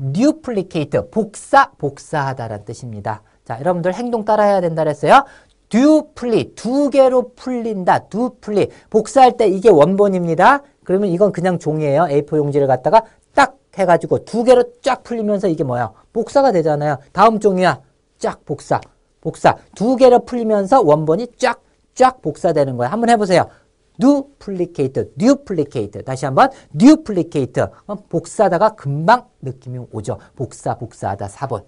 duplicate 복사 복사하다라는 뜻입니다. 자, 여러분들 행동 따라해야 된다 그랬어요. dupli 두 개로 풀린다. dupli 복사할 때 이게 원본입니다. 그러면 이건 그냥 종이에요. A4 용지를 갖다가 딱 해가지고 두 개로 쫙 풀리면서 이게 뭐야? 복사가 되잖아요. 다음 종이야. 쫙 복사. 복사. 두 개로 풀리면서 원본이 쫙, 쫙 복사되는 거야. 한번 해보세요. Duplicate, duplicate. 다시 한번 duplicate. 어, 복사하다가 금방 느낌이 오죠. 복사, 복사하다 4번.